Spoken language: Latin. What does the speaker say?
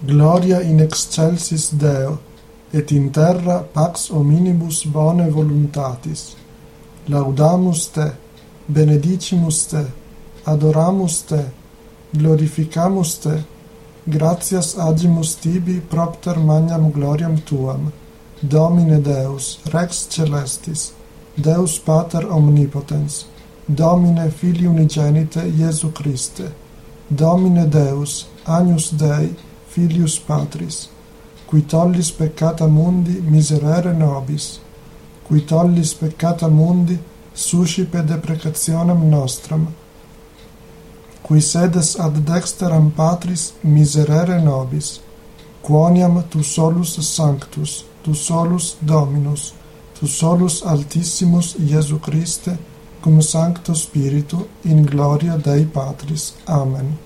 Gloria in excelsis Deo, et in terra pax hominibus bone voluntatis. Laudamus te, benedicimus te, adoramus te, glorificamus te, gratias agimus tibi propter magnam gloriam tuam. Domine Deus, Rex Celestis, Deus Pater Omnipotens, Domine Filii Unigenite Iesu Christe, Domine Deus, Agnus Dei, filius patris, qui tollis peccata mundi miserere nobis, qui tollis peccata mundi suscipe deprecationem nostram, qui sedes ad dexteram patris miserere nobis, quoniam tu solus sanctus, tu solus dominus, tu solus altissimus Iesu Christe, cum sancto spiritu in gloria Dei Patris. Amen.